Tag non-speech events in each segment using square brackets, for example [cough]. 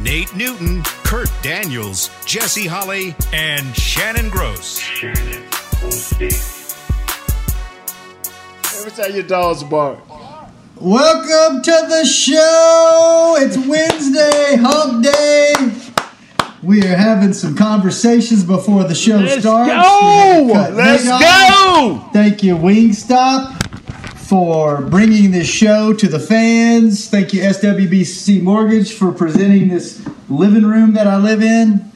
Nate Newton, Kurt Daniels, Jesse Holley, and Shannon Gross. Every time your dogs bark. Welcome to the show. It's Wednesday, hump day. We are having some conversations before the show Let's starts. go! We're gonna cut Let's Nick off. go! Thank you, Wingstop, for bringing this show to the fans. Thank you, SWBC Mortgage, for presenting this living room that I live in.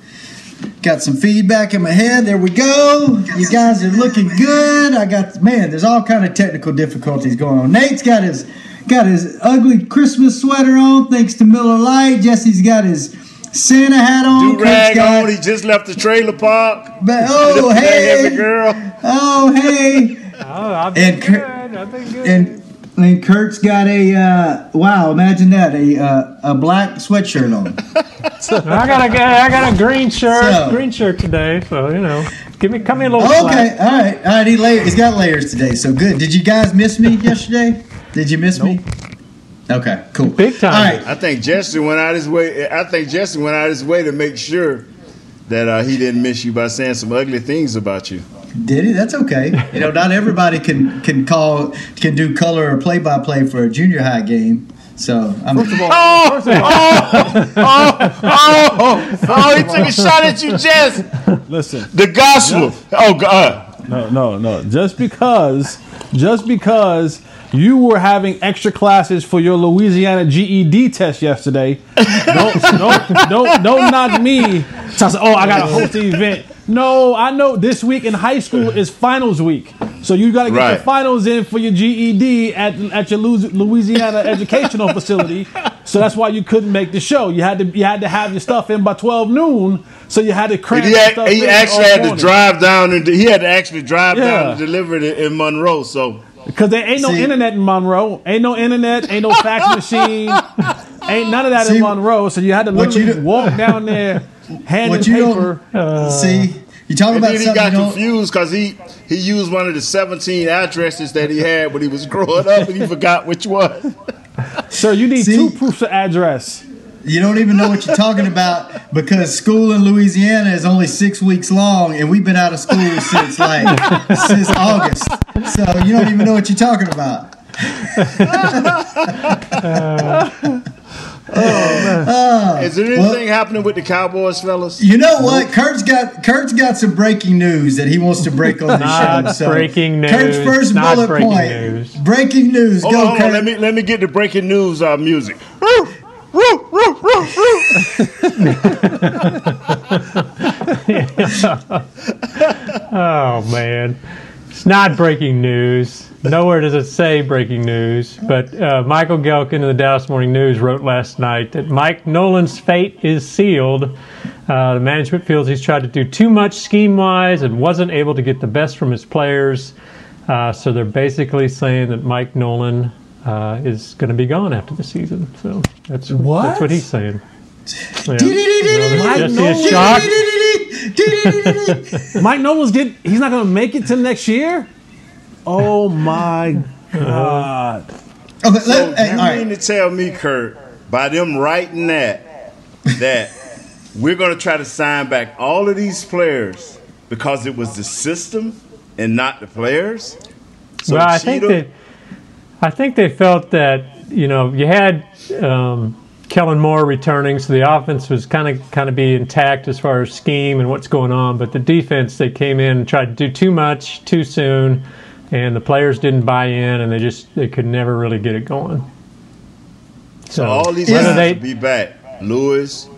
Got some feedback in my head. There we go. You guys are looking good. I got man. There's all kind of technical difficulties going on. Nate's got his got his ugly Christmas sweater on, thanks to Miller Lite. Jesse's got his Santa hat on. Do rag got- on. He just left the trailer park. But- [laughs] oh hey, girl. oh hey. Oh, I've been And good. Kurt- good. And and Kurt's got a uh, wow. Imagine that a uh, a black sweatshirt on. [laughs] I got a I got a green shirt, So- green shirt today. So you know, give me come me a little Okay, slack. all right, all right. He layer, he's got layers today, so good. Did you guys miss me [laughs] yesterday? Did you miss me? Okay, cool. Big time. All right, I think Jesse went out his way. I think Jesse went out his way to make sure that uh, he didn't miss you by saying some ugly things about you. Did he? That's okay. You know, not everybody can can call can do color or play by play for a junior high game. So I'm. Oh, oh! [laughs] oh, oh, oh, he took a shot at you, Jess. Listen, The gospel. Oh, God. no, no, no. Just because, just because you were having extra classes for your Louisiana GED test yesterday, don't, don't, don't, don't knock me. So I said, oh, I got to host the event. No, I know this week in high school [laughs] is finals week. So you got to get Right. the finals in for your GED at, at your Louisiana educational facility. So that's why you couldn't make the show. You had to you had to have your stuff in by 12 noon. So you had to cram He, your had, stuff he in actually all had to drive down and he had to actually drive Yeah. down and deliver it in Monroe. So Because there ain't no See- internet in Monroe. Ain't no internet. Ain't no fax [laughs] machine. Ain't none of that See, in Monroe. So you had to what you literally walk down there, handing What you paper. don't see, you talk and about then he got confused because he he used one of the 17 addresses that he had when he was growing up and he forgot which one. [laughs] Sir, you need See? two proofs of address. You don't even know what you're talking about because school in Louisiana is only six weeks long, and we've been out of school since like [laughs] since August. So you don't even know what you're talking about. [laughs] Uh, Is there anything happening with the Cowboys, fellas? You know what? Kurt's got Kurt's got some breaking news that he wants to break on the Not show. So breaking news. Kurt's news. first Not bullet breaking point. news. Breaking news. Hold Go, on, Kurt. Let me let me get the breaking news uh, music. [laughs] [laughs] Oh man, it's not breaking news. Nowhere does it say breaking news. But uh, Michael Gehlken in the Dallas Morning News wrote last night that Mike Nolan's fate is sealed. Uh, the management feels he's tried to do too much scheme wise and wasn't able to get the best from his players. Uh, so they're basically saying that Mike Nolan uh, is going to be gone after the season. So that's What? That's what he's saying. Yeah. Mike Jesse shocked. Mike Nolan's get. He's not going to make it to next year. Oh my God! Okay, So let, hey, you all right. mean to tell me, Kurt, by them writing that, that we're going to try to sign back all of these players because it was the system and not the players? So well, I think Cheetah- that I think they felt that you know you had um, Kellen Moore returning, so the offense was kind of kind of be intact as far as scheme and what's going on. But the defense, they came in and tried to do too much too soon, and the players didn't buy in, and they just they could never really get it going. So, all these whether guys they, to be back. Lewis,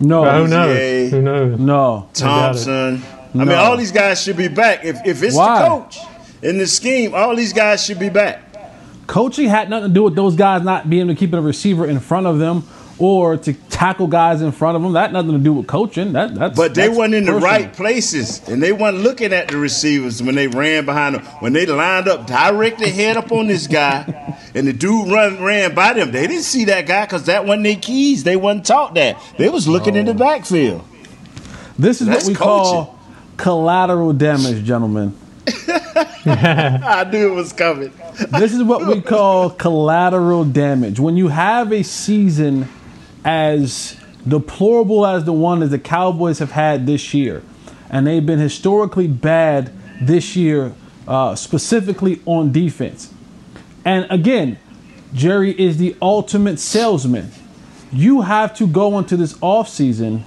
No, well, who knows? Who knows? no. Thompson. I mean, all these guys should be back. If, if it's Why? the coach in the scheme, all these guys should be back. Coaching had nothing to do with those guys not being able to keep a receiver in front of them or to tackle guys in front of them. That nothing to do with coaching. That that's But they that's weren't in the right places, and they weren't looking at the receivers when they ran behind them. When they lined up directly head up on this guy, and the dude run ran by them, they didn't see that guy because that wasn't their keys. They wasn't taught that. They was looking in the backfield. This is That's what we call collateral damage, gentlemen. [laughs] I knew it was coming. this is what we [laughs] call collateral damage. When you have a season as deplorable as the one that the Cowboys have had this year, and they've been historically bad this year, uh, specifically on defense. And again, Jerry is the ultimate salesman. You have to go into this offseason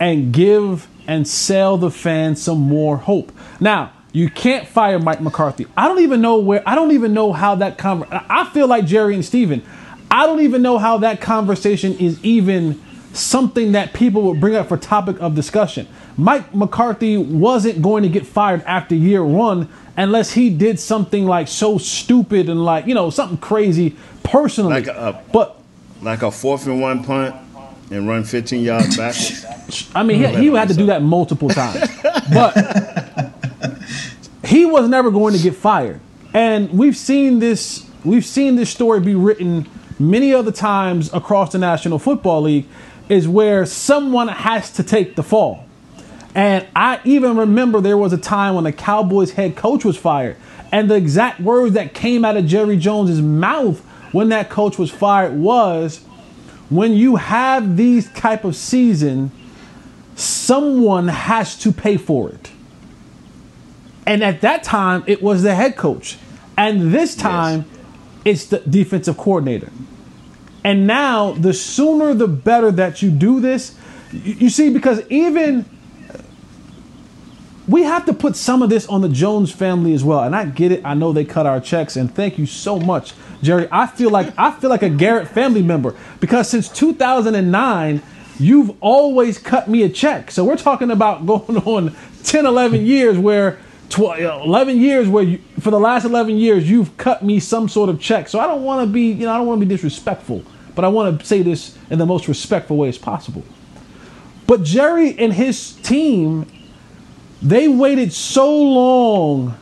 and give and sell the fans some more hope. Now, you can't fire Mike McCarthy. I don't even know where, I don't even know how that conversation, I feel like Jerry and Steven, I don't even know how that conversation is even something that people would bring up for topic of discussion. Mike McCarthy wasn't going to get fired after year one unless he did something like so stupid and like, you know, something crazy personally. Like a- but Like a fourth and one punt and run 15 yards backwards. I mean, he, he had to do that multiple times, [laughs] but he was never going to get fired. And we've seen this. We've seen this story be written many other times across the National Football League, is where someone has to take the fall. And I even remember there was a time when the Cowboys head coach was fired, and the exact words that came out of Jerry Jones's mouth when that coach was fired was, "When you have these type of season, someone has to pay for it." And at that time, it was the head coach, and this time, it's the defensive coordinator. And now, the sooner the better that you do this. You see, because even we have to put some of this on the Jones family as well. And I get it. I know they cut our checks, and thank you so much, Jerry. I feel like I feel like a Garrett family member because since 2009, you've always cut me a check. So we're talking about [laughs] going on 10, 11 years where. 12, uh, 11 years where you, for the last 11 years you've cut me some sort of check so i don't want to be you know i don't want to be disrespectful but i want to say this in the most respectful way as possible but jerry and his team they waited so long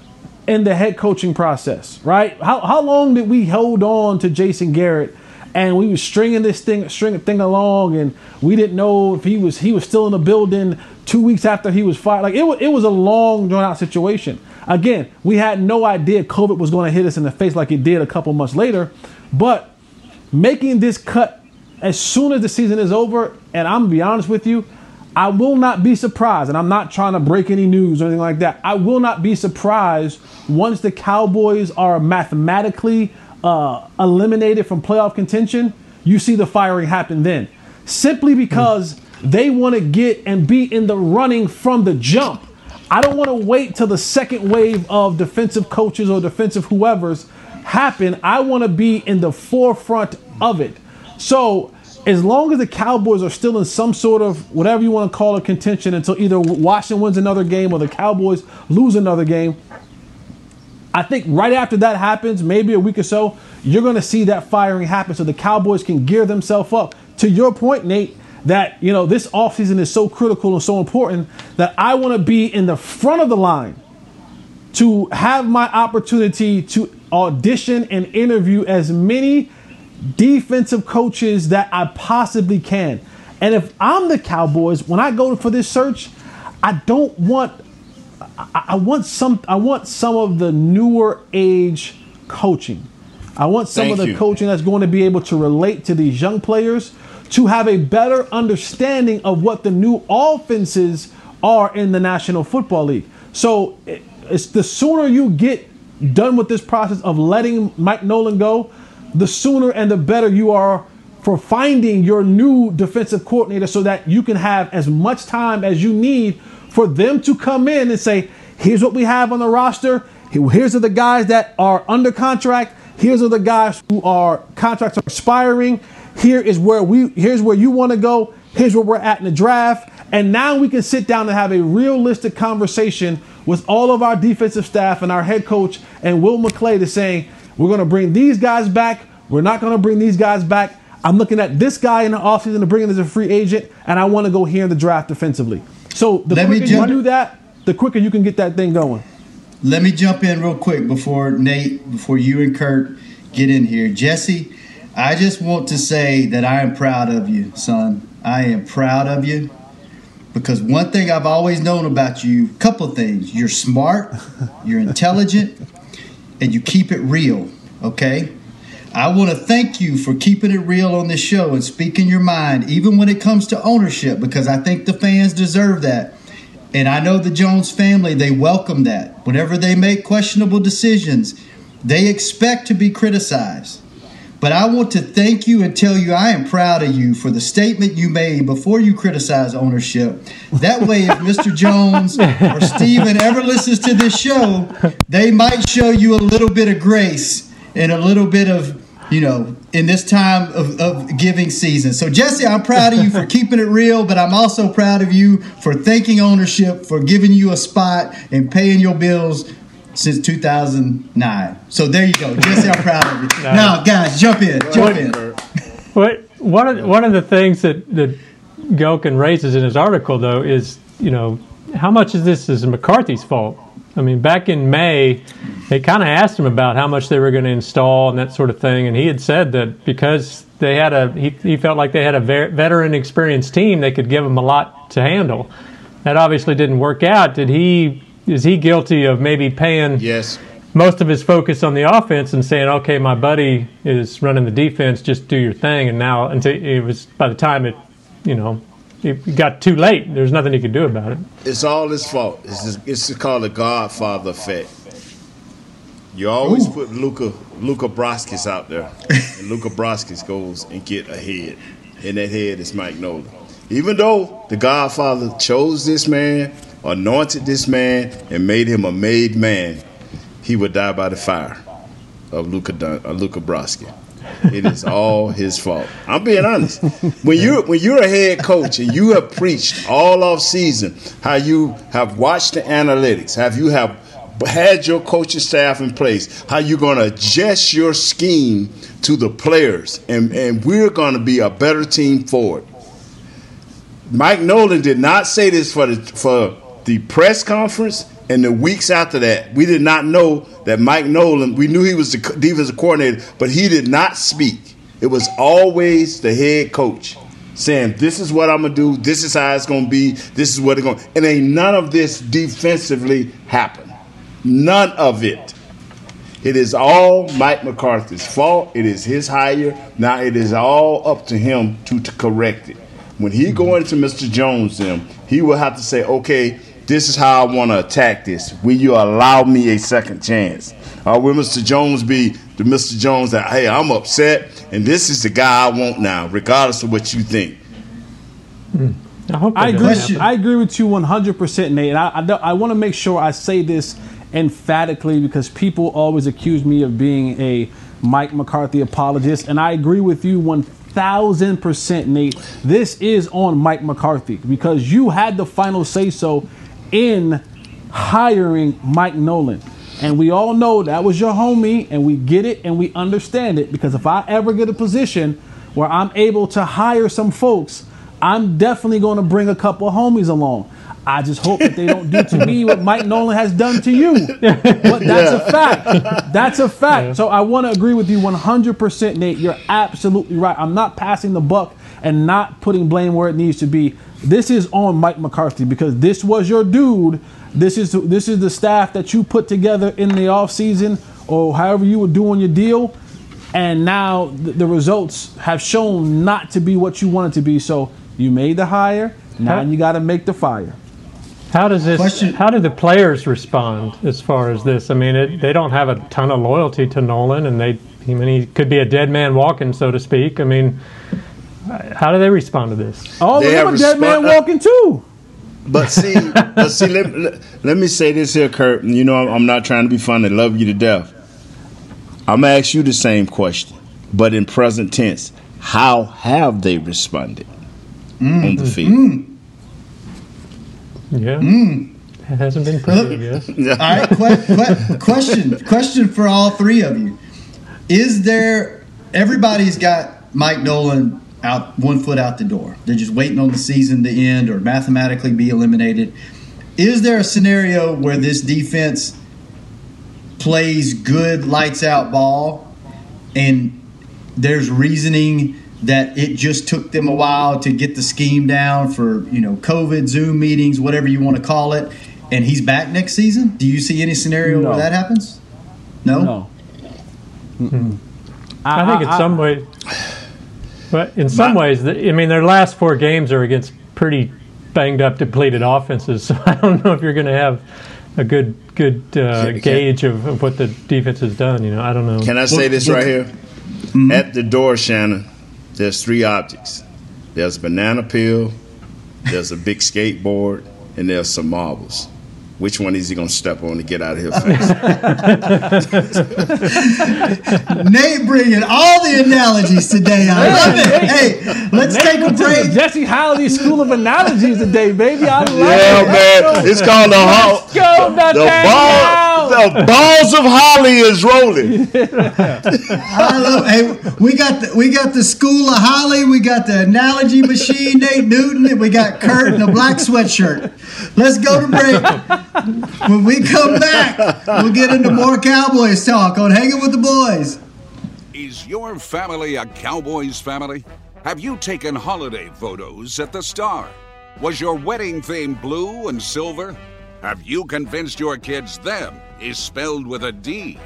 in the head coaching process, right? How, how long did we hold on to Jason Garrett and we were stringing this thing stringing thing along and we didn't know if he was he was still in the building two weeks after he was fired. Like it was it was a long drawn out situation. Again, we had no idea COVID was going to hit us in the face like it did a couple months later, but making this cut as soon as the season is over, and I'm gonna be honest with you, I will not be surprised, and I'm not trying to break any news or anything like that. I will not be surprised once the Cowboys are mathematically uh, eliminated from playoff contention. You see the firing happen then, simply because they want to get and be in the running from the jump. I don't want to wait till the second wave of defensive coaches or defensive whoever's happen. I want to be in the forefront of it. So as long as the Cowboys are still in some sort of whatever you want to call it contention until either Washington wins another game or the Cowboys lose another game, I think right after that happens, maybe a week or so, you're going to see that firing happen so the Cowboys can gear themselves up. To your point, Nate, that you know this offseason is so critical and so important that I want to be in the front of the line to have my opportunity to audition and interview as many defensive coaches that I possibly can. And if I'm the Cowboys, when I go for this search, I don't want I, I want some I want some of the newer age coaching. I want some Thank of the you. coaching that's going to be able to relate to these young players to have a better understanding of what the new offenses are in the National Football League. So it's the sooner you get done with this process of letting Mike Nolan go, the sooner and the better you are for finding your new defensive coordinator so that you can have as much time as you need for them to come in and say, here's what we have on the roster. Here's the guys that are under contract. Here's the guys who are contracts are expiring. Here is where we here's where you want to go. Here's where we're at in the draft. And now we can sit down and have a realistic conversation with all of our defensive staff and our head coach and Will McClay to saying, we're going to bring these guys back. We're not going to bring these guys back. I'm looking at this guy in the offseason to bring in as a free agent, and I want to go here in the draft defensively. So the Let quicker you do that, the quicker you can get that thing going. Let me jump in real quick before Nate, before you and Kurt get in here. Jesse, I just want to say that I am proud of you, son. I am proud of you because one thing I've always known about you, couple things. You're smart, you're intelligent, and you keep it real, okay? I want to thank you for keeping it real on this show and speaking your mind, even when it comes to ownership, because I think the fans deserve that. And I know the Jones family, they welcome that. Whenever they make questionable decisions, they expect to be criticized. But I want to thank you and tell you I am proud of you for the statement you made before you criticize ownership. That way, if Mr. [laughs] Jones or Steven ever listens to this show, they might show you a little bit of grace and a little bit of, you know, in this time of, of giving season. So, Jesse, I'm proud of you for [laughs] keeping it real, but I'm also proud of you for thanking ownership for giving you a spot and paying your bills since 2009. So there you go, Jesse. I'm proud of you. [laughs] Now, guys, jump in, jump in. What one of the, one of the things that that Gehlken raises in his article though is you know how much of this is McCarthy's fault. I mean, back in May, they kind of asked him about how much they were going to install and that sort of thing, and he had said that because they had a he, he felt like they had a ver- veteran, experienced team, they could give him a lot to handle. That obviously didn't work out. Did he? Is he guilty of maybe paying? Yes. most of his focus on the offense and saying, "Okay, my buddy is running the defense. Just do your thing." And now, until it was by the time it, you know, it got too late. There's nothing he could do about it. It's all his fault. It's just, it's called the Godfather effect. You always put Luca Luca Broskis out there, and Luca Broskis goes and get ahead, and that head is Mike Nolan. Even though the Godfather chose this man, anointed this man, and made him a made man, he would die by the fire of Luca Dun- uh, Luca Broski. It is all his fault. I'm being honest. When you when you're a head coach and you have preached all off season how you have watched the analytics, have you have had your coaching staff in place, how you're going to adjust your scheme to the players, and, and we're going to be a better team for it. Mike Nolan did not say this for the for the press conference and the weeks after that. We did not know that Mike Nolan. We knew he was the defensive coordinator, but he did not speak. It was always the head coach saying, "This is what I'm gonna do. This is how it's gonna be. This is what it's going to And ain't none of this defensively happen. None of it. It is all Mike McCarthy's fault. It is his hire. Now it is all up to him to, to correct it. When he go mm-hmm. into Mr. Jones, them he will have to say, "Okay, this is how I want to attack this. Will you allow me a second chance?" Or will Mr. Jones be the Mr. Jones that, "Hey, I'm upset, and this is the guy I want now, regardless of what you think." Hmm. I hope that I agree. I agree with you 100%, Nate. And I, I, I want to make sure I say this emphatically because people always accuse me of being a Mike McCarthy apologist, and I agree with you 1,000%, Nate. This is on Mike McCarthy because you had the final say so in hiring Mike Nolan. And we all know that was your homie, and we get it and we understand it because if I ever get a position where I'm able to hire some folks, I'm definitely going to bring a couple homies along. I just hope that they don't do to me what Mike Nolan has done to you. But that's a fact. That's a fact. So I want to agree with you 100%, Nate. You're absolutely right. I'm not passing the buck and not putting blame where it needs to be. This is on Mike McCarthy because this was your dude. This is this is the staff that you put together in the offseason or however you were doing your deal. And now the, the results have shown not to be what you wanted to be. So you made the hire. Now Huh? you got to make the fire. How does this? Question- How do the players respond as far as this? I mean, it, they don't have a ton of loyalty to Nolan, and they. I mean, he could be a dead man walking, so to speak. I mean, how do they respond to this? Oh, They look have at a dead man walking too. But [laughs] see, but see, let, let, let me say this here, Kurt. You know, I'm, I'm not trying to be funny. Love you to death. I'm gonna ask you the same question, but in present tense. How have they responded mm. on the mm. field? Yeah, mm. it hasn't been pretty, I guess. [laughs] All right, que- que- question question for all three of you: Is there? Everybody's got Mike Nolan out one foot out the door. They're just waiting on the season to end or mathematically be eliminated. Is there a scenario where this defense plays good lights out ball and there's reasoning that it just took them a while to get the scheme down for, you know, COVID, Zoom meetings, whatever you want to call it, and he's back next season? Do you see any scenario No. where that happens? No? No. Hmm. I think in some ways, but in some ways, I mean, their last four games are against pretty banged up, depleted offenses. [laughs] So I don't know if you're going to have a good good uh, Can- can- gauge of, of what the defense has done. You know, I don't know. Can I say this look- right here? At the door, Shannon, there's three objects. There's a banana peel, there's a big skateboard, and there's some marbles. Which one is he gonna step on to get out of here [laughs] fast? [laughs] Nate bringing all the analogies today. I love it. Hey, let's take a Welcome to the break. Jesse Holiday School of Analogies today, baby. I love yeah, it. man. It's called the hall. Go, The ball, the balls of Holley is rolling. I love, hey, we got the we got the school of Holley. We got the analogy machine, Nate Newton, and we got Kurt in a black sweatshirt. Let's go to break. When we come back, we'll get into more Cowboys talk on Hanging with the Boys. Is your family a Cowboys family? Have you taken holiday photos at the Star? Was your wedding theme blue and silver? Have you convinced your kids them is spelled with a D?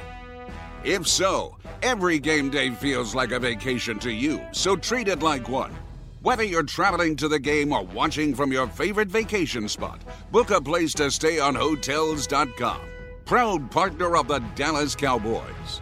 If so, every game day feels like a vacation to you, so treat it like one. Whether you're traveling to the game or watching from your favorite vacation spot, book a place to stay on Hotels.com. Proud partner of the Dallas Cowboys.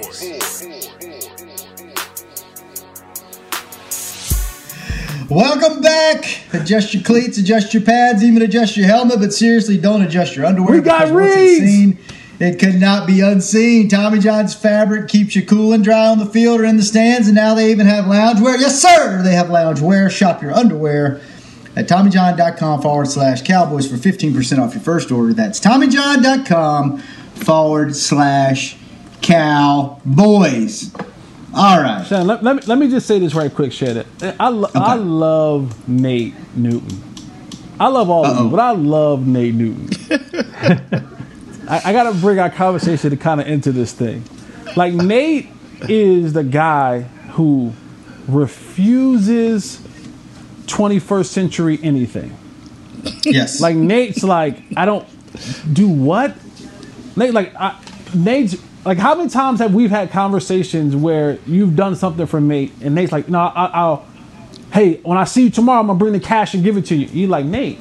Welcome back. Adjust your cleats, adjust your pads, even adjust your helmet, but seriously, don't adjust your underwear. We got reeds. it could not be unseen. Tommy John's fabric keeps you cool and dry on the field or in the stands, and now they even have loungewear. Yes, sir, they have loungewear. Shop your underwear at TommyJohn.com forward slash Cowboys for 15% off your first order. That's TommyJohn.com forward slash Cowboys. All right. Shannon, let, let, me, let me just say this right quick, Shannon. I, lo- I love Nate Newton. I love all of them, but I love Nate Newton. [laughs] I, I got to bring our conversation to kind of into this thing. Like, Nate is the guy who refuses 21st century anything. Yes. Like, Nate's like, I don't do what? Nate, like, I, Nate's like, how many times have we've had conversations where you've done something for Nate, and Nate's like, no, I, I'll, hey, when I see you tomorrow, I'm gonna bring the cash and give it to you. You like Nate,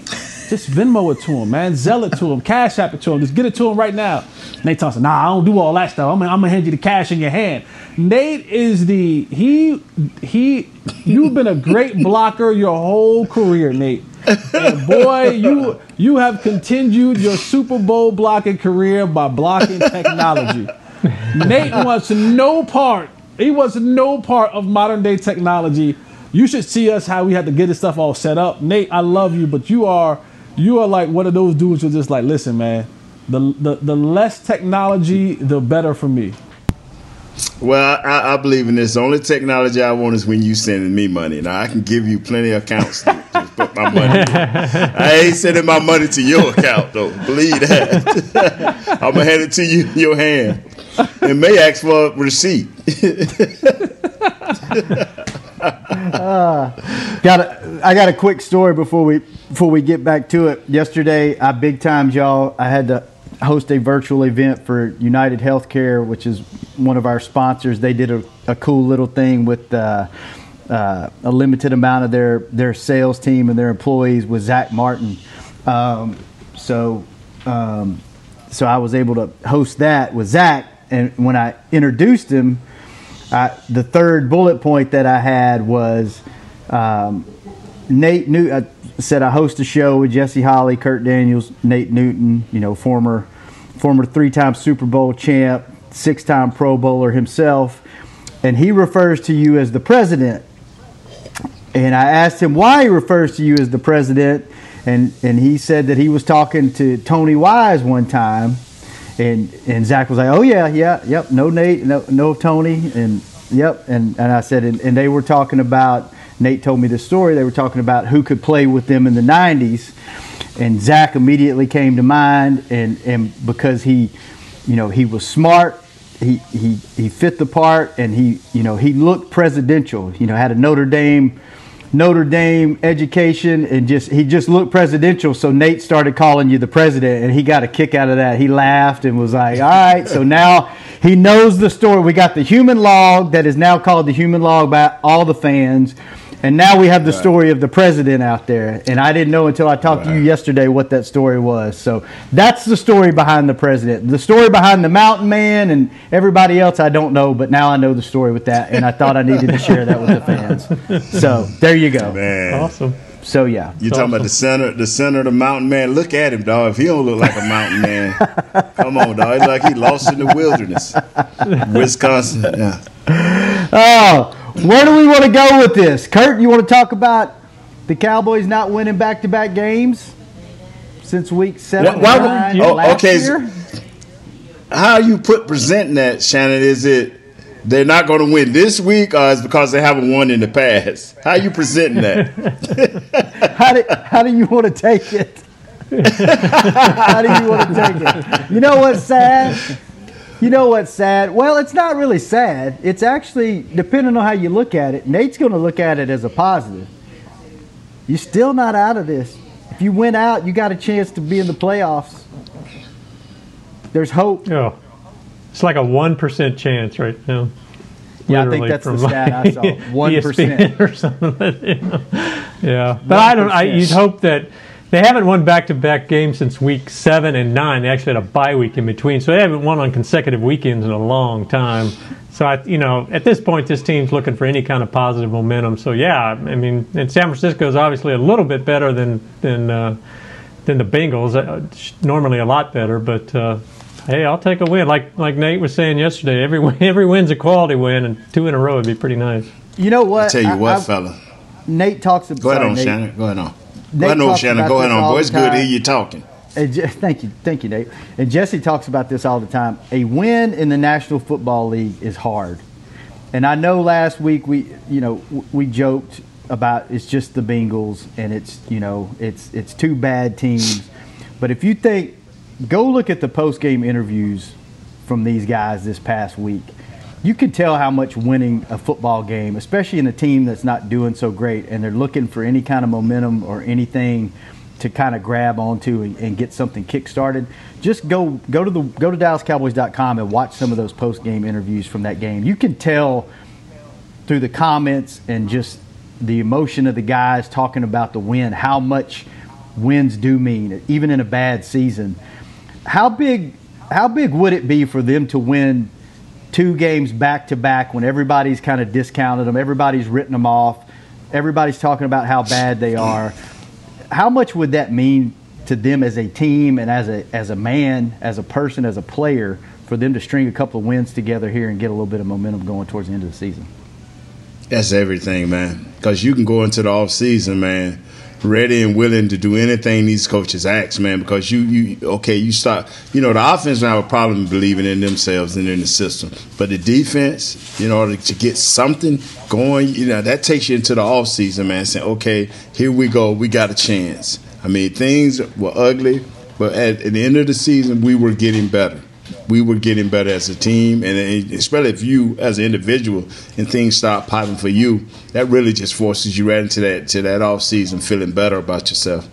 just Venmo it to him, man, Zelle it to him, Cash App it to him, just get it to him right now. Nate him, nah, I don't do all that stuff. I'm gonna, I'm gonna hand you the cash in your hand. Nate is the he he. You've been a great [laughs] blocker your whole career, Nate. And boy, you you have continued your Super Bowl blocking career by blocking technology. Nate wants no part he was no part of modern day technology. You should see us how we had to get this stuff all set up. Nate, I love you, but you are you are like one of those dudes who's just like, listen, man, the the, the less technology, the better for me. Well, I, I believe in this. The only technology I want is when you sending me money. Now I can give you plenty of accounts to just put my money. in. [laughs] I ain't sending my money to your account though. Believe that. [laughs] I'm gonna hand it to you in your hand, and may ask for a receipt. uh, [laughs] got a, I got a quick story before we before we get back to it. Yesterday, I big timed y'all. I had to host a virtual event for United Healthcare, which is one of our sponsors. They did a, a cool little thing with uh, uh, a limited amount of their their sales team and their employees with Zach Martin. Um, so um, so I was able to host that with Zach, and when I introduced him. I, the third bullet point that I had was um, Nate New. I said I host a show with Jesse Holley, Kurt Daniels, Nate Newton. You know, former former three-time Super Bowl champ, six-time Pro Bowler himself, and he refers to you as the president. And I asked him why he refers to you as the president, and and he said that he was talking to Tony Wise one time and and Zach was like, "Oh yeah, yeah, yep, no Nate, no no Tony, and yep." And and I said, and, and, they were talking about. Nate told me this story. They were talking about who could play with them in the '90s, and Zach immediately came to mind, and and because he, you know, he was smart. He, he, he fit the part and he you know he looked presidential you know had a Notre Dame Notre Dame education and just he just looked presidential. So Nate started calling you the president, and he got a kick out of that. He laughed and was like, "All right." So now he knows the story. We got the human log that is now called the human log by all the fans. And now we have the right. story of the president out there. And I didn't know until I talked right. to you yesterday what that story was. So that's the story behind the president. The story behind the mountain man and everybody else I don't know, but now I know the story with that. And I thought I needed to share that with the fans. So there you go. Man. Awesome. So yeah, you're talking awesome. about the center, the center of the mountain man. Look at him, dog. If he don't look like a mountain man, [laughs] come on, dog. He's like he lost in the wilderness, [laughs] Wisconsin. Yeah. Oh, where do we want to go with this? Kurt, you want to talk about the Cowboys not winning back to back games since week seven? Why, why would, oh, okay. Year? How you put presenting that, Shannon? Is it they're not going to win this week, or is because they haven't won in the past? How you presenting that? [laughs] how, do, how do you want to take it? [laughs] how do you want to take it? You know what's sad? You know what's sad? Well, it's not really sad. It's actually, depending on how you look at it, Nate's going to look at it as a positive. You're still not out of this. If you went out, you got a chance to be in the playoffs. There's hope. Yeah. It's like a 1% chance right now. Yeah, I think that's the stat I saw. [laughs] 1% or something. [laughs] Yeah. But 1%. I don't, I, you'd hope that they haven't won back-to-back games since week seven and nine. They actually had a bye week in between, so they haven't won on consecutive weekends in a long time. So I, you know, at this point, this team's looking for any kind of positive momentum. So yeah, I mean, and San Francisco is obviously a little bit better than than uh, than the Bengals. Uh, normally a lot better, but uh, hey, I'll take a win. Like like Nate was saying yesterday, every [laughs] every win's a quality win, and two in a row would be pretty nice. You know what? I tell you what, I, fella. Nate talks about. Go ahead on, Nate, Shannon. Go ahead on. Nate I know, Shannon. Go ahead on, boy. It's good to hear you talking. Je- thank you, thank you, Nate. And Jesse talks about this all the time. A win in the National Football League is hard, and I know last week we, you know, we joked about it's just the Bengals and it's you know it's it's two bad teams, but if you think, go look at the post game interviews from these guys this past week you can tell how much winning a football game, especially in a team that's not doing so great, and they're looking for any kind of momentum or anything to kind of grab onto and, and get something kick-started. Just go go to the go to DallasCowboys.com and watch some of those post-game interviews from that game. You can tell through the comments and just the emotion of the guys talking about the win, how much wins do mean, even in a bad season. How big how big would it be for them to win two games back to back when everybody's kind of discounted them, everybody's written them off, everybody's talking about how bad they are. How much would that mean to them as a team and as a as a man, as a person, as a player for them to string a couple of wins together here and get a little bit of momentum going towards the end of the season? That's everything, man. Because you can go into the off season, man, ready and willing to do anything these coaches ask, man. Because you, you, okay, you start, you know, the offense have a problem believing in themselves and in the system, but the defense, in order to get something going, you know, that takes you into the off season, man. Saying, okay, here we go, we got a chance. I mean, things were ugly, but at, at the end of the season, we were getting better we were getting better as a team, and especially if you, as an individual, and things start popping for you, that really just forces you right into that to that off season, feeling better about yourself.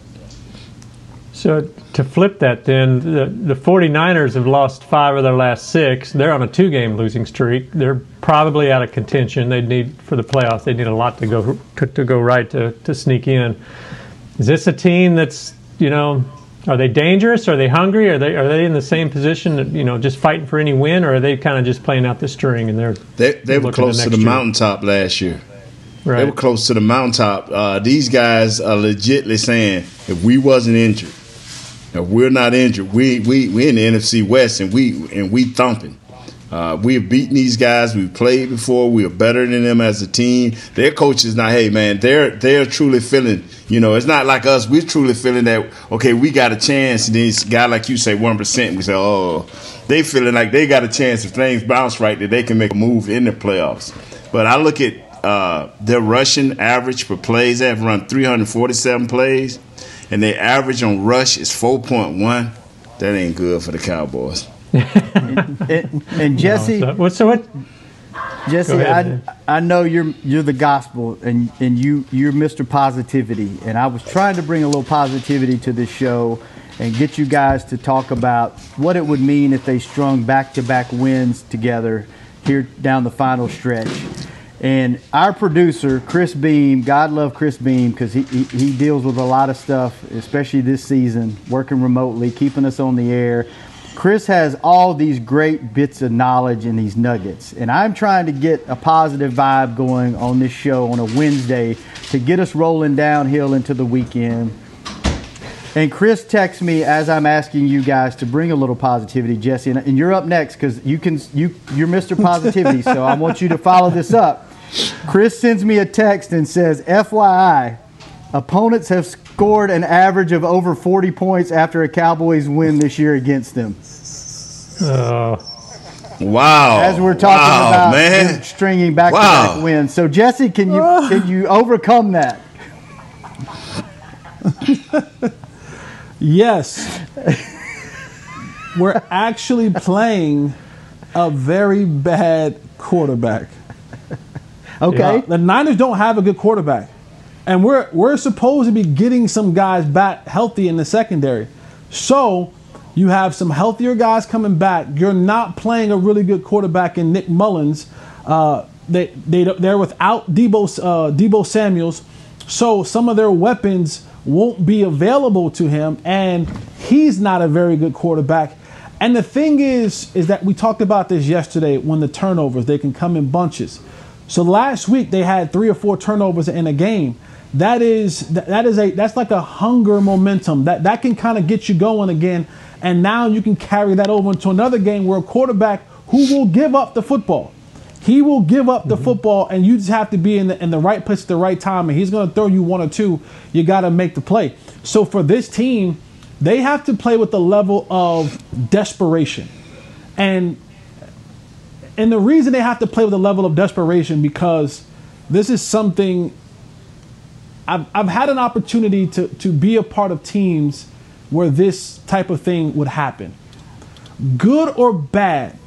So to flip that, then the, the 49ers have lost five of their last six. They're on a two-game losing streak. They're probably out of contention. They need for the playoffs. They need a lot to go to, to go right to to sneak in. Is this a team that's you know are they dangerous? Are they hungry? Are they are they in the same position? You know, just fighting for any win, or are they kind of just playing out the string and they're they they were close to, the year? mountaintop last year. Right. They were close to the mountaintop. Uh, these guys are legitly saying, if we wasn't injured, if we're not injured, we we we in the NFC West and we and we thumping. Uh, we have beaten these guys. We've played before. We are better than them as a team. Their coach is not. Hey, man, they're they're truly feeling. You know, it's not like us. We're truly feeling that. Okay, we got a chance. And this guy like you say one percent. We say, oh, they feeling like they got a chance if things bounce right that they can make a move in the playoffs. But I look at uh, their rushing average for plays. They have run 347 plays, and their average on rush is 4.1. That ain't good for the Cowboys and, and, and, Jesse, no, what? So what? Jesse, ahead, I, I know you're you're the gospel, and and you you're Mr. Positivity, and I was trying to bring a little positivity to this show, and get you guys to talk about what it would mean if they strung back-to-back wins together here down the final stretch. And our producer, Chris Beam, God love Chris Beam because he, he, he, deals with a lot of stuff, especially this season, working remotely, keeping us on the air. Chris has all these great bits of knowledge and these nuggets. And I'm trying to get a positive vibe going on this show on a Wednesday to get us rolling downhill into the weekend. And Chris texts me as I'm asking you guys to bring a little positivity, Jesse. And, and you're up next because you can you you're Mr. [laughs] Positivity, so I want you to follow this up. Chris sends me a text and says, "FYI, opponents have scored an average of over 40 points after a Cowboys win this year against them." Uh, wow! As we're talking wow, about man. stringing back-to-back wow. wins, so Jesse, can you [sighs] can you overcome that? yes, we're actually playing a very bad quarterback. Okay, the Niners don't have a good quarterback, and we're we're supposed to be getting some guys back healthy in the secondary. So you have some healthier guys coming back. You're not playing a really good quarterback in Nick Mullens. Uh, they, they, they're without Deebo, uh, Deebo Samuels. So some of their weapons won't be available to him. And he's not a very good quarterback. And the thing is, is that we talked about this yesterday when the turnovers, they can come in bunches. So last week they had three or four turnovers in a game. That is that is a that's like a hunger momentum. That that can kind of get you going again and now you can carry that over into another game where a quarterback who will give up the football. He will give up the mm-hmm. football, and you just have to be in the, in the right place at the right time. And he's going to throw you one or two. You got to make the play. So for this team, they have to play with the level of desperation. And and the reason they have to play with a level of desperation because this is something I've, I've had an opportunity to, to be a part of teams where this type of thing would happen. Good or bad,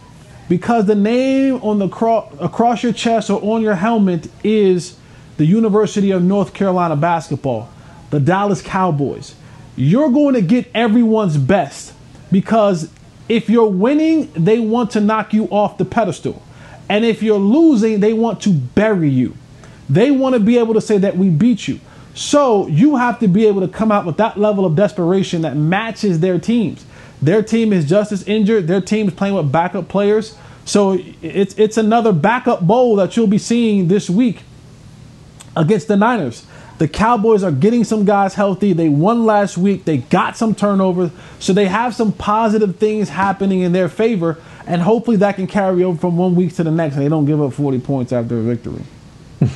because the name on the cro- across your chest or on your helmet is the University of North Carolina basketball, the Dallas Cowboys. You're going to get everyone's best because if you're winning, they want to knock you off the pedestal. And if you're losing, they want to bury you. They want to be able to say that we beat you. So you have to be able to come out with that level of desperation that matches their teams. Their team is just as injured. Their team is playing with backup players. So it's it's another backup bowl that you'll be seeing this week against the Niners. The Cowboys are getting some guys healthy. They won last week. They got some turnovers. So they have some positive things happening in their favor. and hopefully that can carry over from one week to the next, and they don't give up 40 points after a victory.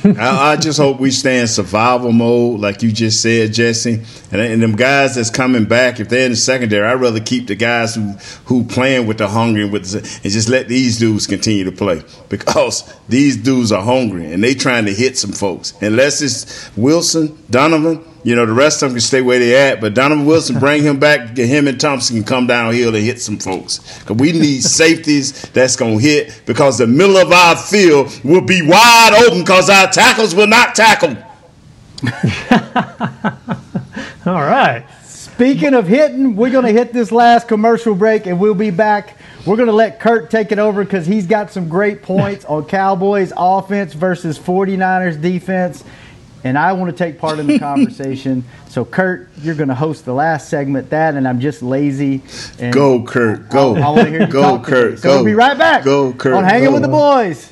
I, I, just hope we stay in survival mode, like you just said, Jesse. And, and them guys that's coming back, if they're in the secondary, I'd rather keep the guys who who playing with the hungry and with the, and just let these dudes continue to play because these dudes are hungry and they trying to hit some folks. Unless it's Wilson, Donovan, you know, the rest of them can stay where they at. But Donovan Wilson, bring him back. Get him and Thompson can come downhill and hit some folks. Because we need [laughs] safeties that's going to hit because the middle of our field will be wide open because our tackles will not tackle. [laughs] All right. Speaking of hitting, we're going to hit this last commercial break and we'll be back. We're going to let Kurt take it over because he's got some great points on Cowboys offense versus 49ers defense and I want to take part in the [laughs] conversation. so, Kurt, you're going to host the last segment. That, and I'm just lazy. And go, Kurt. Go. I, I want to hear you go, talk Kurt. So go. we'll be right back. Go, Kurt. On hanging go. with the boys.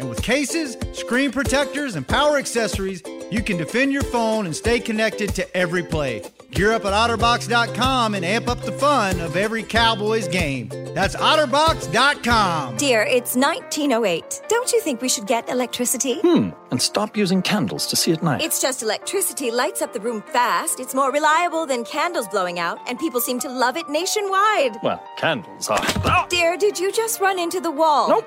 And with cases, screen protectors, and power accessories, you can defend your phone and stay connected to every play. Gear up at OtterBox.com and amp up the fun of every Cowboys game. That's OtterBox.com. Dear, it's 1908. Don't you think we should get electricity? Hmm, and stop using candles to see at night. It's just electricity lights up the room fast. It's more reliable than candles blowing out, and people seem to love it nationwide. Well, candles are. Dear, did you just run into the wall? Nope.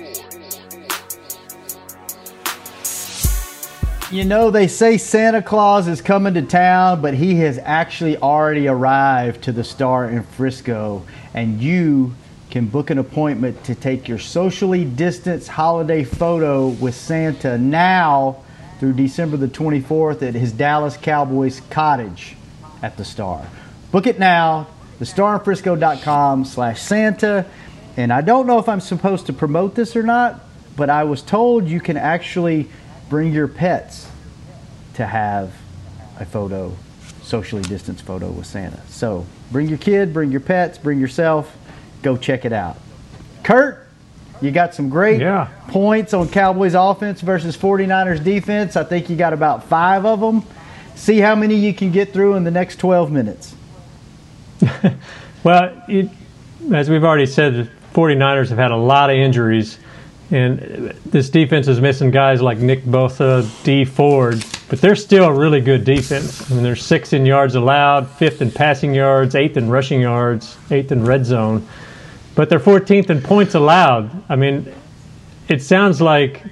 You know, they say Santa Claus is coming to town, but he has actually already arrived to the Star in Frisco, and you can book an appointment to take your socially distanced holiday photo with Santa now through December the 24th at his Dallas Cowboys cottage at the Star. Book it now, thestarinfrisco.com slash Santa. And I don't know if I'm supposed to promote this or not, but I was told you can actually bring your pets to have a photo, socially distanced photo with Santa. So bring your kid, bring your pets, bring yourself, go check it out. Kurt, you got some great Yeah. points on Cowboys offense versus 49ers defense. I think you got about five of them. See how many you can get through in the next 12 minutes. [laughs] Well, it, as we've already said, the 49ers have had a lot of injuries, and this defense is missing guys like Nick Bosa, Dee Ford, but they're still a really good defense. I mean, they're sixth in yards allowed, fifth in passing yards, eighth in rushing yards, eighth in red zone, but they're 14th in points allowed. I mean, it sounds like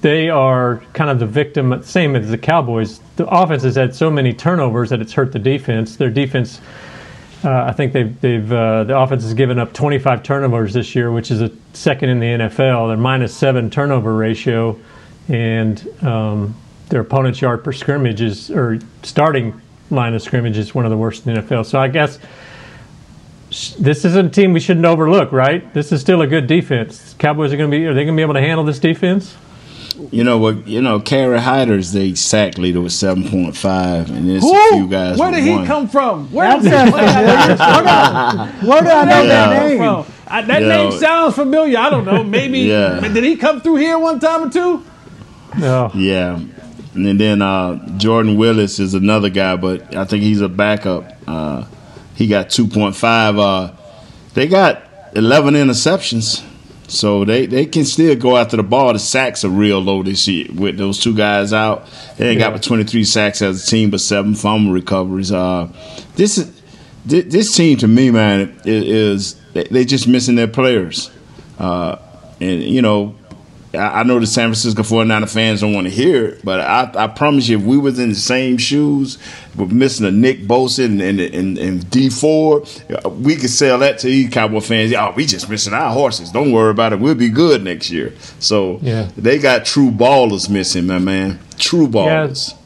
they are kind of the victim, same as the Cowboys. The offense has had so many turnovers that it's hurt the defense. Their defense. Uh, I think they've, they've uh, the offense has given up 25 turnovers this year, which is a second in the NFL. They're minus seven turnover ratio, and um, their opponent's yard per scrimmage is or starting line of scrimmage is one of the worst in the NFL. So I guess this isn't a team we shouldn't overlook, right? This is still a good defense. Cowboys are going to be are they going to be able to handle this defense? You know what? You know, Kerry Hyder's the sack leader with seven point five, and there's Who? a few guys. Where with did he one. come from? Where, That did, sounds where, did- familiar. Where do I know did that name? from? I- that Yeah. name sounds familiar. I don't know. Maybe [laughs] Yeah. did he come through here one time or two? No. Yeah, and then uh, Jordan Willis is another guy, but I think he's a backup. Uh, he got two point five. Uh, they got eleven interceptions, so they, they can still go after the ball. The sacks are real low this year with those two guys out. They ain't got but twenty three sacks as a team, but seven fumble recoveries. Uh, this is thi- this team to me, man, is they they just missing their players, uh, and you know I know the San Francisco 49er fans don't want to hear it, but I, I promise you, if we was in the same shoes, with missing a Nick Bosa and, and, and, and Dee Ford, we could sell that to these Cowboy fans. Oh, we just missing our horses. Don't worry about it. We'll be good next year. So Yeah. they got true ballers missing, my man. True ballers. Yeah.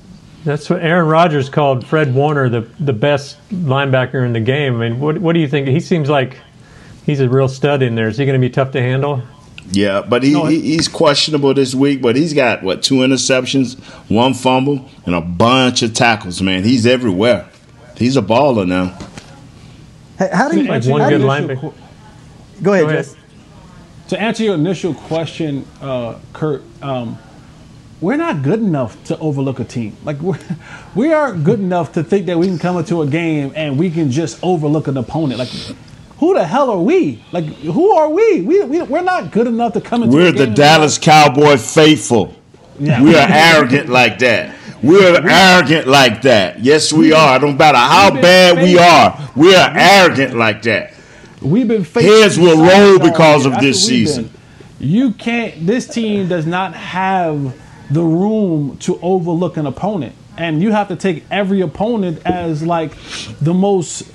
That's what Aaron Rodgers called Fred Warner the the best linebacker in the game. I mean, what what do you think? He seems like he's a real stud in there. Is he going to be tough to handle? Yeah, but he, he he's questionable this week. But he's got what two interceptions, one fumble, and a bunch of tackles. Man, he's everywhere. He's a baller now. Hey, how do you? Like one good linebacker. qu- Go ahead, Go ahead. Jess. To answer your initial question, uh, Kurt, um, we're not good enough to overlook a team. Like we're, [laughs] we aren't good enough to think that we can come into a game and we can just overlook an opponent. Like who the hell are we? Like who are we? We, we we're not good enough to come into. The. We're the Dallas Cowboy faithful. Yeah. We are arrogant like that. We're arrogant like that. Yes, we are. It don't matter how bad we are. We are arrogant like that. We've been faithful Heads will roll because of That's this season. been. You can't. This team does not have the room to overlook an opponent, and you have to take every opponent as like the most.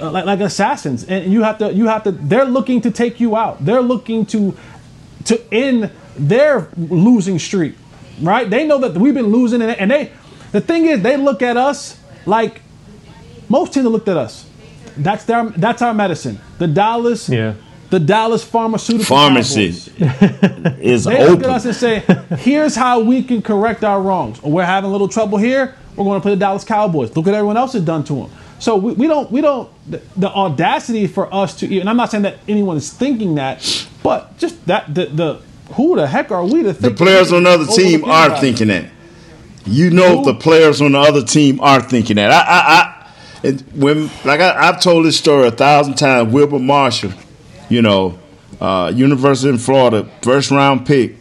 Uh, like, like assassins, and you have to, you have to. They're looking to take you out. They're looking to, to end their losing streak, right? They know that we've been losing, and, and they, the thing is, they look at us like most teams looked at us. That's their that's our medicine. The Dallas, Yeah. the Dallas pharmaceutical Pharmacy Cowboys. [laughs] is They look at us and say, "Here's how we can correct our wrongs. Or we're having a little trouble here. We're going to play the Dallas Cowboys. Look what everyone else has done to them." So we, we don't we don't the, the audacity for us to and I'm not saying that anyone is thinking that, but just that the, the who the heck are we to The players on the other team are thinking that. You know Who? the players on the other team are thinking that. I, I, I when like I, I've told this story a thousand times. Wilber Marshall, you know, uh, University in Florida, first round pick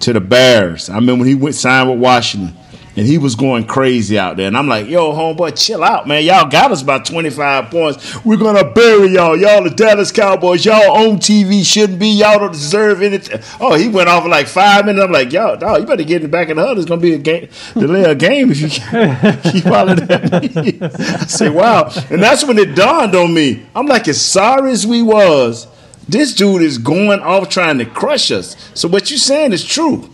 to the Bears. I remember when he went signed with Washington, and he was going crazy out there. And I'm like, yo, homeboy, chill out, man. Y'all got us by 25 points. We're gonna bury y'all. Y'all the Dallas Cowboys. Y'all on TV shouldn't be. Y'all don't deserve anything. Oh, he went off in like five minutes. I'm like, yo, dog, you better get in the back of the huddle. It's gonna be a game, delay a game if you [laughs] keep hollering at me. I say, wow. And that's when it dawned on me. I'm like, as sorry as we was, this dude is going off trying to crush us. So what you're saying is true.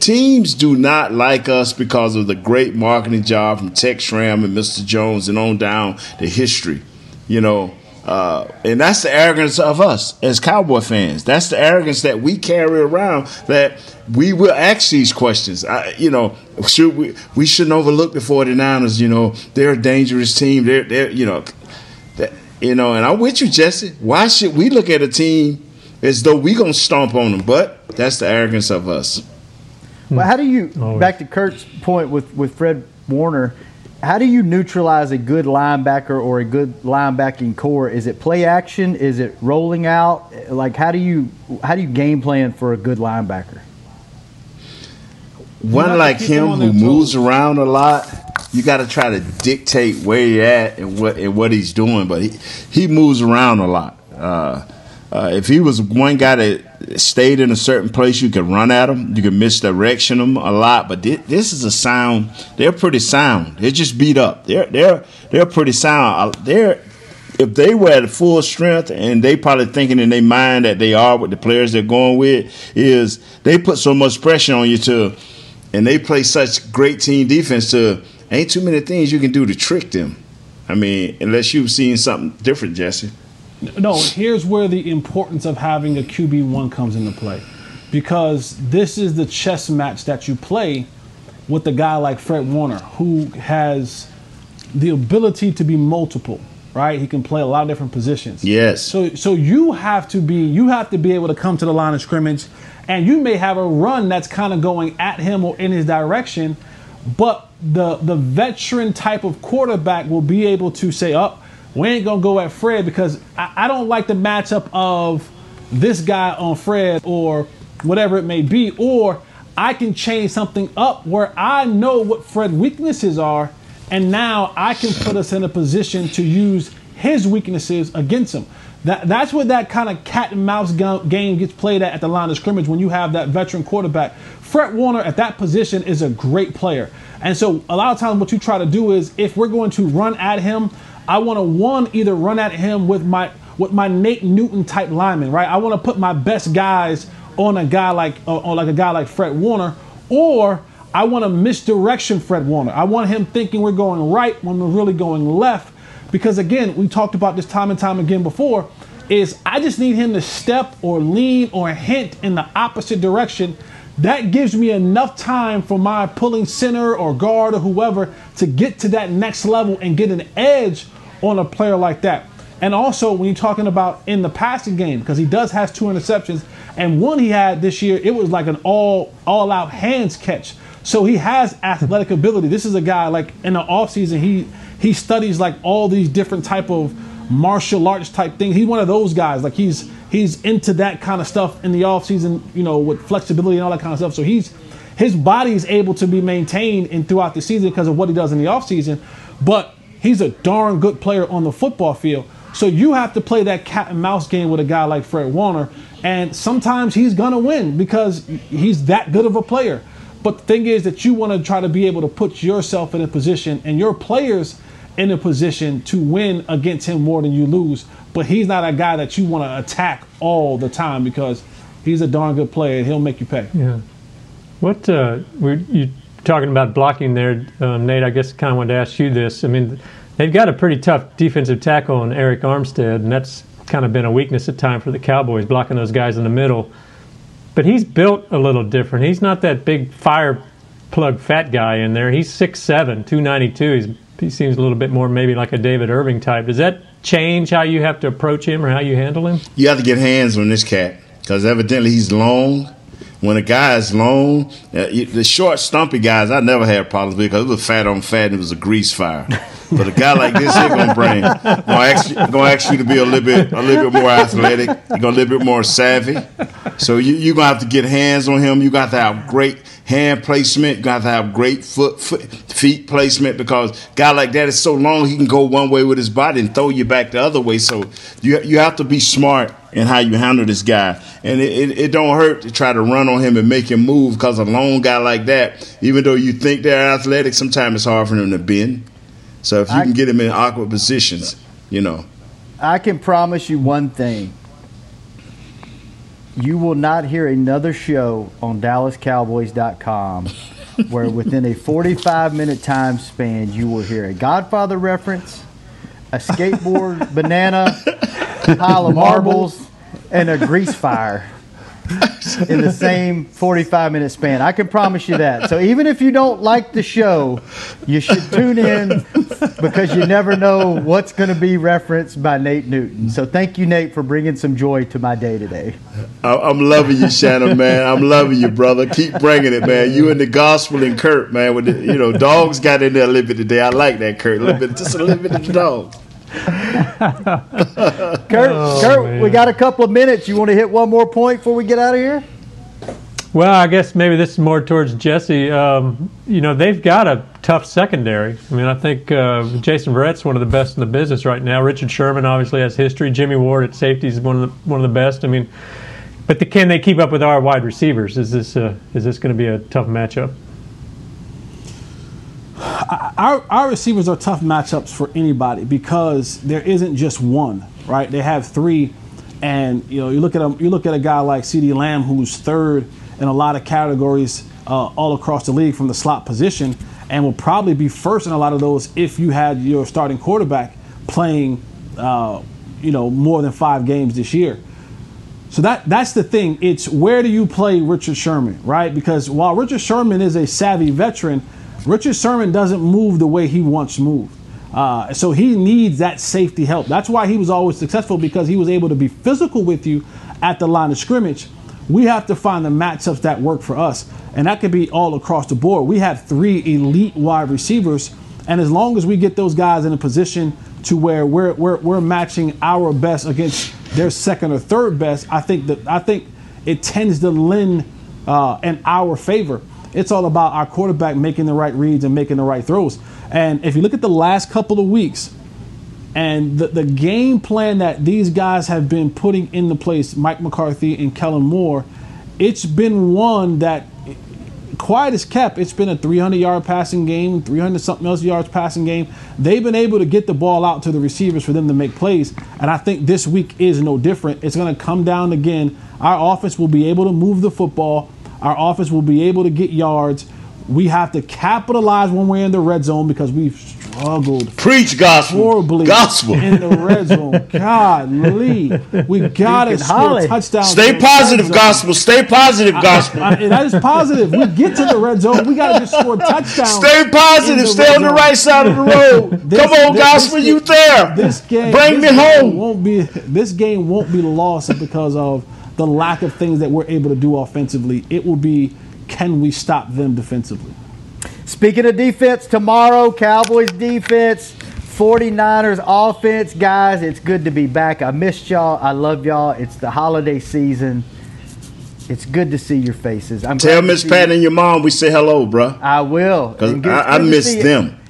Teams do not like us because of the great marketing job from Tex Schramm and Mr. Jones and on down the history. You know, uh, and that's the arrogance of us as Cowboy fans. That's the arrogance that we carry around that we will ask these questions. I, you know, should we we shouldn't overlook the 49ers, you know, they're a dangerous team. They're they're you know that, you know, and I'm with you, Jesse. Why should we look at a team as though we're gonna stomp on them? But that's the arrogance of us. Well, how do you Always. back to Kurt's point with with Fred Warner? How do you neutralize a good linebacker or a good linebacking corps? Is it play action? Is it rolling out? Like how do you how do you game plan for a good linebacker? One like him who moves toes. around a lot, you got to try to dictate where he at and what and what he's doing. But he he moves around a lot. Uh, uh, if he was one guy that stayed in a certain place, you could run at him. You could misdirection him a lot. But thi- this is a sound. They're pretty sound. They're just beat up. They're they're they're pretty sound. Uh, They're if they were at full strength and they probably thinking in their mind that they are with the players they're going with is they put so much pressure on you to and they play such great team defense to ain't too many things you can do to trick them. I mean, unless you've seen something different, Jesse. No, here's where the importance of having a QB one comes into play. because this is the chess match that you play with a guy like Fred Warner, who has the ability to be multiple. Right, he can play a lot of different positions. Yes. So, so you have to be you have to be able to come to the line of scrimmage, and you may have a run that's kind of going at him or in his direction, but the the veteran type of quarterback will be able to say, "Up, oh, we ain't gonna go at Fred because I, I don't like the matchup of this guy on Fred or whatever it may be, or I can change something up where I know what Fred's weaknesses are, and now I can put us in a position to use his weaknesses against him. That, that's where that kind of cat and mouse game gets played at at the line of scrimmage when you have that veteran quarterback. Fred Warner at that position is a great player. And so a lot of times what you try to do is if we're going to run at him, I want to one either run at him with my with my Nate Newton type lineman, right? I want to put my best guys on a guy like uh, on like a guy like Fred Warner, or I want to misdirection Fred Warner. I want him thinking we're going right when we're really going left. Because again, we talked about this time and time again before, is I just need him to step or lean or hint in the opposite direction. That gives me enough time for my pulling center or guard or whoever to get to that next level and get an edge on a player like that. And also, when you're talking about in the passing game, because he does has two interceptions, and one he had this year, it was like an all all out hands catch. So he has athletic ability. This is a guy like in the offseason, he he studies like all these different type of martial arts type things. He's one of those guys. Like he's he's into that kind of stuff in the offseason, you know, with flexibility and all that kind of stuff. So he's his body is able to be maintained and throughout the season because of what he does in the offseason. But he's a darn good player on the football field. So you have to play that cat and mouse game with a guy like Fred Warner, and sometimes he's gonna win because he's that good of a player. But the thing is that you want to try to be able to put yourself in a position and your players in a position to win against him more than you lose. But he's not a guy that you want to attack all the time because he's a darn good player and he'll make you pay. Yeah. What uh, you talking about blocking there, um, Nate? I guess kind of wanted to ask you this. I mean they've got a pretty tough defensive tackle in Arik Armstead, and that's kind of been a weakness at time for the Cowboys, blocking those guys in the middle. But he's built a little different. He's not that big fire plug fat guy in there. He's 6'7", 292. He's, he seems a little bit more maybe like a David Irving type. Does that change how you have to approach him or how you handle him? You have to get hands on this cat because evidently he's long. When a guy is long, uh, the short, stumpy guys, I never had problems because it was fat on fat and it was a grease fire. [laughs] But a guy like this, he's gonna bring gonna ask, you, gonna ask you to be a little bit a little bit more athletic. You're gonna a little bit more savvy. So you you're gonna have to get hands on him. You got to have great hand placement. You got to have great foot, foot feet placement because guy like that is so long he can go one way with his body and throw you back the other way. So you you have to be smart in how you handle this guy. And it, it, it, don't hurt to try to run on him and make him move because a long guy like that, even though you think they're athletic, sometimes it's hard for them to bend. So if you I, can get him in awkward positions, you know. I can promise you one thing. You will not hear another show on DallasCowboys.com [laughs] where within a 45 minute time span you will hear a Godfather reference, a skateboard [laughs] banana, pile of marbles, and a grease fire [laughs] in the same 45 minute span. I can promise you that. So even if you don't like the show, you should tune in because you never know what's going to be referenced by Nate Newton. So thank you, Nate, for bringing some joy to my day today. I'm loving you, Shannon, man. I'm loving you, brother. Keep bringing it, man. You and the gospel and Kurt, man. With the, you know, dogs got in there a little bit today. I like that, Kurt. A little bit, just a little bit of the dogs. [laughs] Kurt, oh, Kurt, man. we got a couple of minutes. You want to hit one more point before we get out of here? Well, I guess maybe this is more towards Jesse. Um, you know, they've got a tough secondary. I mean, I think uh, Jason Verrett's one of the best in the business right now. Richard Sherman obviously has history. Jimmy Ward at safety is one of the, one of the best. I mean, but the, can they keep up with our wide receivers? Is this uh, is this going to be a tough matchup? Our, our receivers are tough matchups for anybody because there isn't just one, right? They have three, and you know you look at a, you look at a guy like CeeDee Lamb who's third in a lot of categories uh, all across the league from the slot position, and will probably be first in a lot of those if you had your starting quarterback playing, uh, you know, more than five games this year. So that that's the thing. It's where do you play Richard Sherman, right? Because while Richard Sherman is a savvy veteran, Richard Sherman doesn't move the way he once moved. Uh, so he needs that safety help. That's why he was always successful because he was able to be physical with you at the line of scrimmage. We have to find the matchups that work for us, and that could be all across the board. We have three elite wide receivers, and as long as we get those guys in a position to where we're we're, we're matching our best against their second or third best, I think that I think it tends to lend uh, in our favor. It's all about our quarterback making the right reads and making the right throws. And if you look at the last couple of weeks and the, the game plan that these guys have been putting into place, Mike McCarthy and Kellen Moore, it's been one that quiet as kept. It's been a 300 yard passing game, 300 something else yards passing game. They've been able to get the ball out to the receivers for them to make plays. And I think this week is no different. It's going to come down again. Our offense will be able to move the football. Our offense will be able to get yards. We have to capitalize when we're in the red zone because we've struggled. Preach gospel. Horribly Gospel. in the red zone. [laughs] God, Lee, we gotta Deacon score touchdowns. Stay in the red positive, gospel. Stay positive, gospel. I- that is positive. We get to the red zone. We gotta just score [laughs] touchdowns. Stay positive. Stay on the right side of the [laughs] road. This- Come on, this- gospel. this- You there? This game, Bring this me game home. Won't be this game won't be lost because of the lack of things that we're able to do offensively. It will be can we stop them defensively? Speaking of defense, tomorrow, Cowboys defense, 49ers offense. Guys, it's good to be back. I missed y'all. I love y'all. It's the holiday season. It's good to see your faces. I'm Tell glad to Miss Pat you. and your mom we say hello, bruh. I will. Because good- I, I miss see you. them.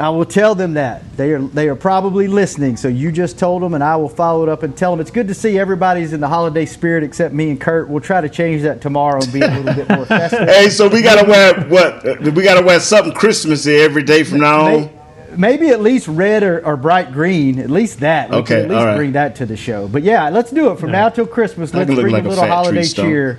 I will tell them that they are they are probably listening. So you just told them, and I will follow it up and tell them it's good to see everybody's in the holiday spirit except me and Kurt. We'll try to change that tomorrow and be a little bit more [laughs] festive. Hey, so we gotta wear what? We gotta wear something Christmassy every day from now on. May- Maybe at least red or, or bright green. At least that. We Okay, at least all right. bring that to the show. But yeah, let's do it from now till Christmas. Let's bring like a a little holiday cheer.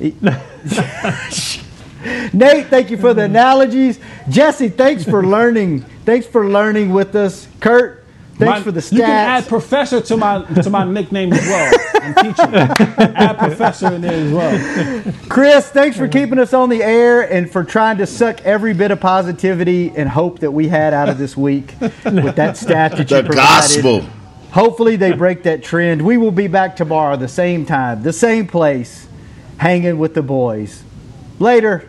[laughs] [laughs] [laughs] Nate, thank you for the mm-hmm. analogies. Jesse, thanks for [laughs] learning. Thanks for learning with us. Kurt, thanks My- for the stats. You can add professor to my to my nickname as well. I'm teaching. [laughs] add professor in there as well. Chris, thanks for mm-hmm. keeping us on the air and for trying to suck every bit of positivity and hope that we had out of this week with that stat that you The provided. gospel. Hopefully they break that trend. We will be back tomorrow, the same time, the same place, hanging with the boys. Later.